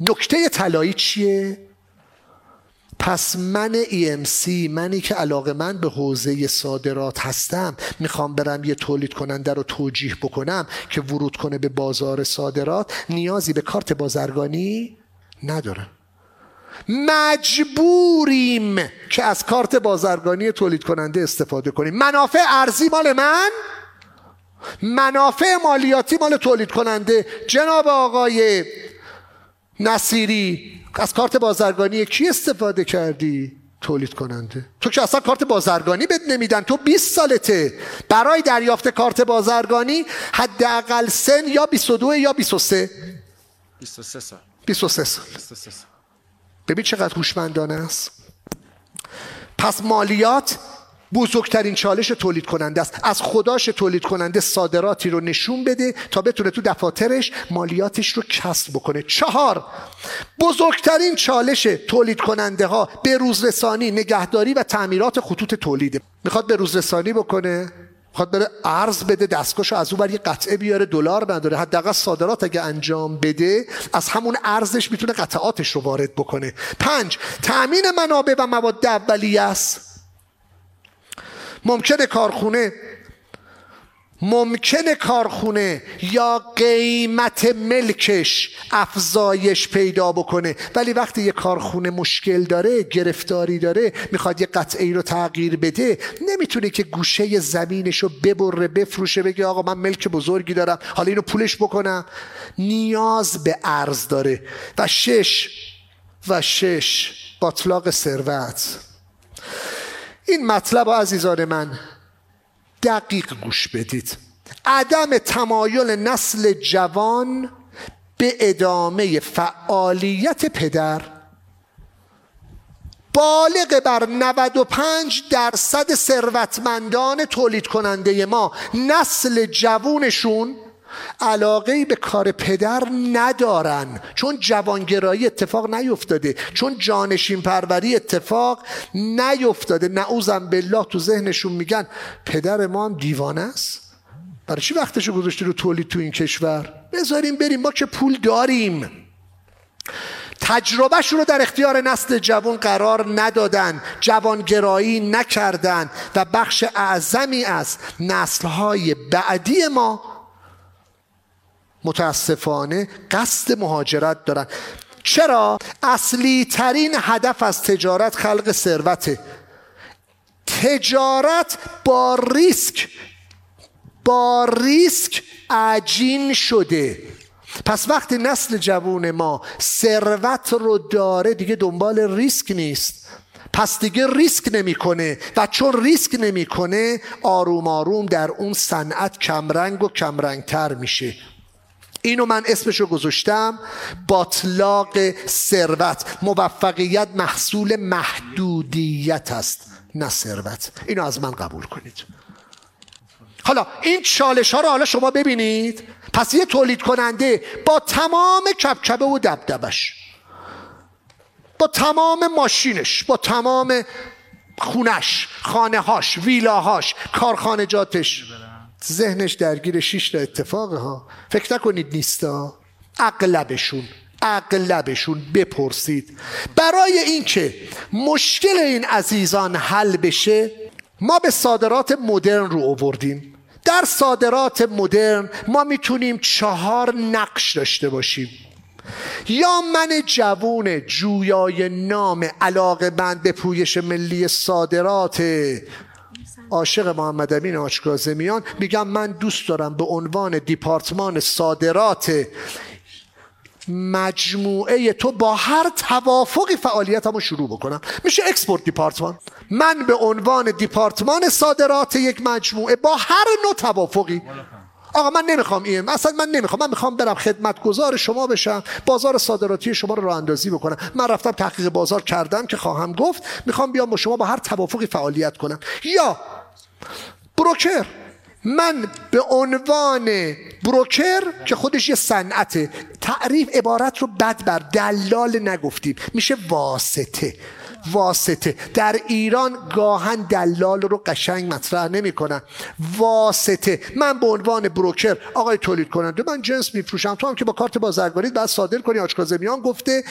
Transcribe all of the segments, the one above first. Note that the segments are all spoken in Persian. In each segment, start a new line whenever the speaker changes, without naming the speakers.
نکته طلایی چیه؟ پس من EMC منی که علاقه من به حوزه صادرات هستم می‌خوام برم یه تولید کننده رو توجیه بکنم که ورود کنه به بازار صادرات. نیازی به کارت بازرگانی ندارم. مجبوریم که از کارت بازرگانی تولید کننده استفاده کنیم. منافع ارزی مال من منافع مالیاتی مال تولید کننده. جناب آقای نصیری از کارت بازرگانی کی استفاده کردی؟ تولید کننده. تو که اصلا کارت بازرگانی بد نمیدن. تو 20 سالته. برای دریافت کارت بازرگانی حداقل سن یا 22 یا 23
23 سال.
23 سال.
23 سال.
ببین چقدر هوشمندانه است. پس مالیات بزرگترین چالش تولید کننده است. از خداش تولید کننده صادراتی رو نشون بده تا بتونه تو دفاترش مالیاتش رو کسب بکنه. چهار بزرگترین چالش تولید کننده ها به روزرسانی نگهداری و تعمیرات خطوط تولیده. می‌خواد به روزرسانی بکنه می‌خواد بره ارز بده دستگاهشو از اون یه قطعه بیاره دلار نداره. حداقل صادرات اگه انجام بده از همون ارزش می‌تونه قطعاتش رو وارد بکنه. پنج تأمین منابع و مواد اولیه است. ممکنه کارخونه ممکنه کارخونه یا قیمت ملکش افزایش پیدا بکنه. ولی وقتی یه کارخونه مشکل داره گرفتاری داره می‌خواد یه قطعه ای رو تغییر بده نمی‌تونه که گوشه زمینش رو ببره بفروشه بگه آقا من ملک بزرگی دارم حالا اینو پولش بکنم. نیاز به ارز داره. و شش و شش باطلاق ثروت. این مطلب عزیزان من دقیق گوش بدید. عدم تمایل نسل جوان به ادامه فعالیت پدر. بالغ بر 95 درصد ثروتمندان تولید کننده ما نسل جوونشون علاقه به کار پدر ندارن. چون جوانگرایی اتفاق نیفتاده. چون جانشین پروری اتفاق نیفتاده. نعوذم بالله تو ذهنشون میگن پدر ما هم دیوانه است. برای چی وقتشو گذاشتی رو تولید تو این کشور؟ بذاریم بریم. ما که پول داریم. تجربهشون رو در اختیار نسل جوان قرار ندادن. جوانگرایی نکردن. و بخش اعظمی از نسلهای بعدی ما متاسفانه قصد مهاجرت دارن. چرا؟ اصلی ترین هدف از تجارت خلق ثروته تجارت با ریسک با ریسک عجین شده. پس وقتی نسل جوون ما ثروت رو داره دیگه دنبال ریسک نیست. پس دیگه ریسک نمی‌کنه. و چون ریسک نمی‌کنه آروم آروم در اون صنعت کمرنگ و کمرنگتر میشه. اینو من اسمشو گذاشتم باطلاق ثروت. موفقیت محصول محدودیت است نه ثروت. اینو از من قبول کنید. حالا این چالش ها رو حالا شما ببینید. پس یه تولید کننده با تمام کبکبه و دبدبش با تمام ماشینش با تمام خونش خانه هاش ویلاهاش کارخانجاتش ذهنش درگیر شش تا اتفاقه ها. فکر نکنید نیستا. اغلبشون اغلبشون بپرسید. برای اینکه مشکل این عزیزان حل بشه ما به صادرات مدرن رو آوردیم. در صادرات مدرن ما می‌تونیم چهار نقش داشته باشیم. یا من جوون جویای نام علاقه بند به پویش ملی صادرات عاشق محمد امین آشکازمیان میگم من دوست دارم به عنوان دیپارتمان صادرات مجموعه تو با هر توافقی فعالیتمو شروع بکنم. میشه اکسپورت دیپارتمان. من به عنوان دیپارتمان صادرات یک مجموعه با هر نوع توافقی. آقا من نمی‌خوام این اصلا من نمی‌خوام. من می‌خوام برم خدمتگزار شما بشم بازار صادراتی شما رو راه اندازی بکنم. من رفتم تحقیق بازار کردم که خواهم گفت. می‌خوام بیام با شما با هر توافقی فعالیت کنم. یا بروکر. من به عنوان بروکر که خودش یه صنعته تعریف عبارت رو بد بر دلال نگفتیم میشه واسطه. واسطه. در ایران گاهن دلال رو قشنگ مطرح نمی‌کنن. واسطه. من به عنوان بروکر آقای تولید کننده من جنس میفروشم. تو هم که با کارت بازرگانی بعد صادر کنی آچکازمیان گفته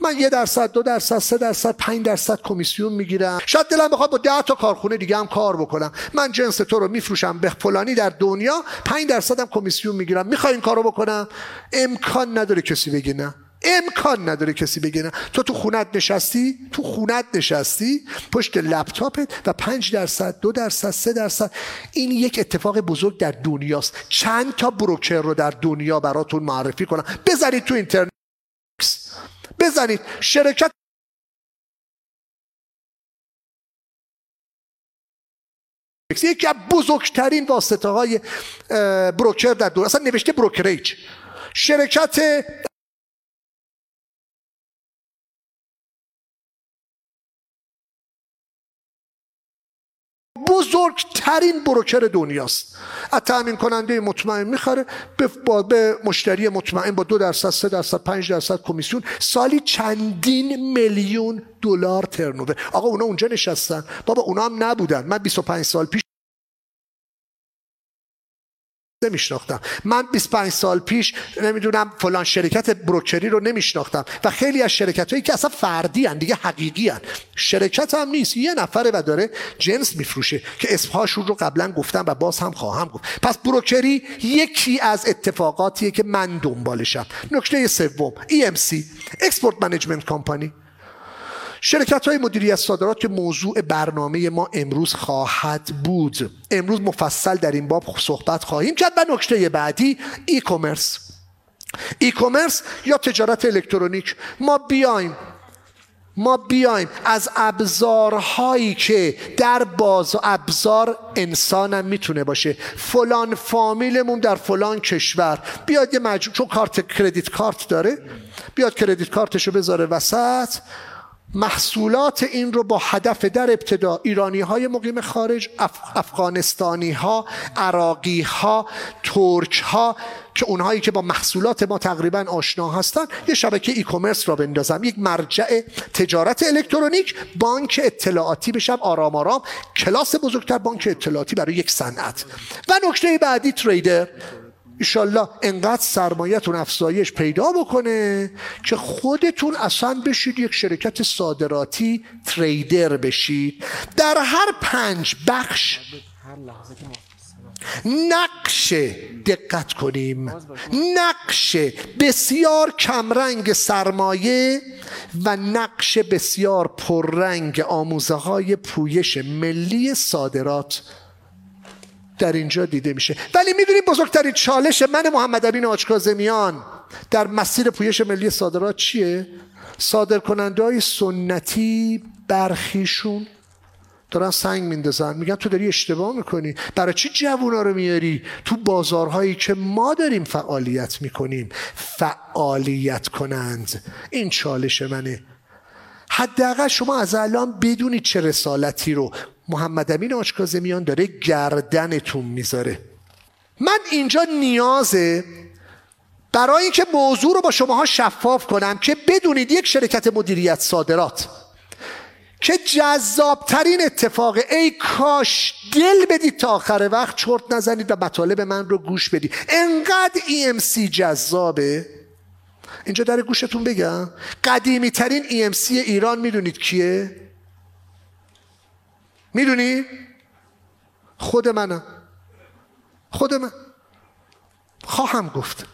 من یه درصد دو درصد سه درصد پنج درصد کمیسیون می‌گیرم. شاید دلم بخواد با ده تا کارخونه دیگه هم کار بکنم. من جنس تو رو میفروشم به فلانی در دنیا پنج درصد هم کمیسیون می‌گیرم. می‌خوای این کارو بکنم؟ امکان نداره کسی بگه نه. امکان نداره کسی بگه نه. تو تو خونت نشستی؟ تو خونت نشستی؟ پشت لپتاپت و پنج درصد دو درصد سه درصد. این یک اتفاق بزرگ در دنیاست. چند تا بروکر رو در دنیا براتون معرفی کنم. بزنید تو اینترنت. بزنید. شرکت یکی از بزرگترین واسطه های بروکر در دنیا. اصلا نوشته بروکریج. شرکت بزرگترین بروکر دنیاست. از تأمین کننده مطمئن می‌خره به, به مشتری مطمئن با دو درصد سه درصد پنج درصد کمیسیون سالی چندین میلیون دلار ترنوور آقا اونا اونجا نشستن. بابا اونا هم نبودن. من 25 سال پیش نمیشناختم. من 25 سال پیش نمی‌دونم فلان شرکت بروکری رو نمیشناختم و خیلی از شرکت هایی که اصلا فردی هن دیگه حقیقی هن. شرکت هم نیست. یه نفره و داره جنس میفروشه که اسمهاشون رو قبلا گفتم و باز هم خواهم گفت. پس بروکری یکی از اتفاقاتیه که من دنبالشم. نکته سوم EMC Export Management Company. شرکت های مدیریت صادرات که موضوع برنامه ما امروز خواهد بود. امروز مفصل در این باب صحبت خواهیم کرد و نکته بعدی ای کامرس ای کامرس یا تجارت الکترونیک. ما بیایم ما بیایم از ابزارهایی که در باز ابزار انسانم می‌تونه باشه. فلان فامیلمون در فلان کشور. بیاد یه مجموع چون کارت کردیت کارت داره. بیاد کردیت کارتشو بذاره وسط. محصولات این رو با هدف در ابتدا ایرانی های مقیم خارج اف... افغانستانی ها عراقی ها ترک ها که اونهایی که با محصولات ما تقریبا آشنا هستن یه شبکه ای کامرس را بندازم. یک مرجع تجارت الکترونیک بانک اطلاعاتی بشم آرام آرام. کلاس بزرگتر بانک اطلاعاتی برای یک صنعت. و نکته بعدی تریدر. ایشالله انقدر سرمایهتون افزایش پیدا بکنه که خودتون اصلا بشید یک شرکت صادراتی تریدر بشید. در هر پنج بخش نقش دقت کنیم. نقش بسیار کمرنگ سرمایه و نقش بسیار پررنگ آموزه های پویش ملی صادرات در اینجا دیده میشه. ولی می‌دونید بزرگترین چالش من محمد امین آچکازمیان در مسیر پویش ملی صادرات چیه؟ صادر کننده های سنتی برخیشون. دارن سنگ میندازن. میگن تو داری اشتباه می‌کنی. برای چی جوونا رو میاری؟ تو بازارهایی که ما داریم فعالیت می‌کنیم. فعالیت کنند این چالش منه. حداقل شما از الان بدونید چه رسالتی رو محمد امین آشکازمیان داره گردنتون می‌ذاره. من اینجا نیازه برای اینکه موضوع رو با شماها شفاف کنم که بدونید یک شرکت مدیریت صادرات که جذابترین اتفاق ای کاش دل بدید تا آخر وقت چرت نزنید و مطالب من رو گوش بدید. انقدر EMC جذابه. اینجا در گوشتون بگم. قدیمی ترین EMC ایران می‌دونید کیه؟ می‌دونی؟ خود منم خود من. خواهم گفت.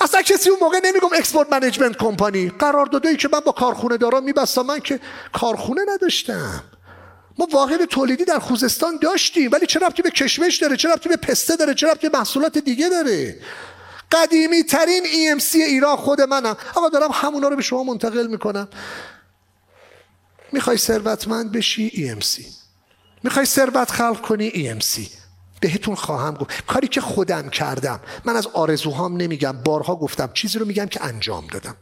اصلا کسی اون موقع نمیگم export management company قراردادایی که من با کارخونه دارم میبستم. من که کارخونه نداشتم. ما واحد تولیدی در خوزستان داشتیم. ولی چه ربطی به کشمش داره؟ چه ربطی به پسته داره؟ چه ربطی به محصولات دیگه داره؟ قدیمی ترین EMC ایران خود منم آقا دارم همونا رو به شما منتقل می‌کنم. می‌خوای ثروتمند بشی EMC می‌خوای ثروت خلق کنی؟ EMC بهتون خواهم گفت. کاری که خودم کردم. من از آرزوهام نمیگم. بارها گفتم. چیزی رو میگم که انجام دادم.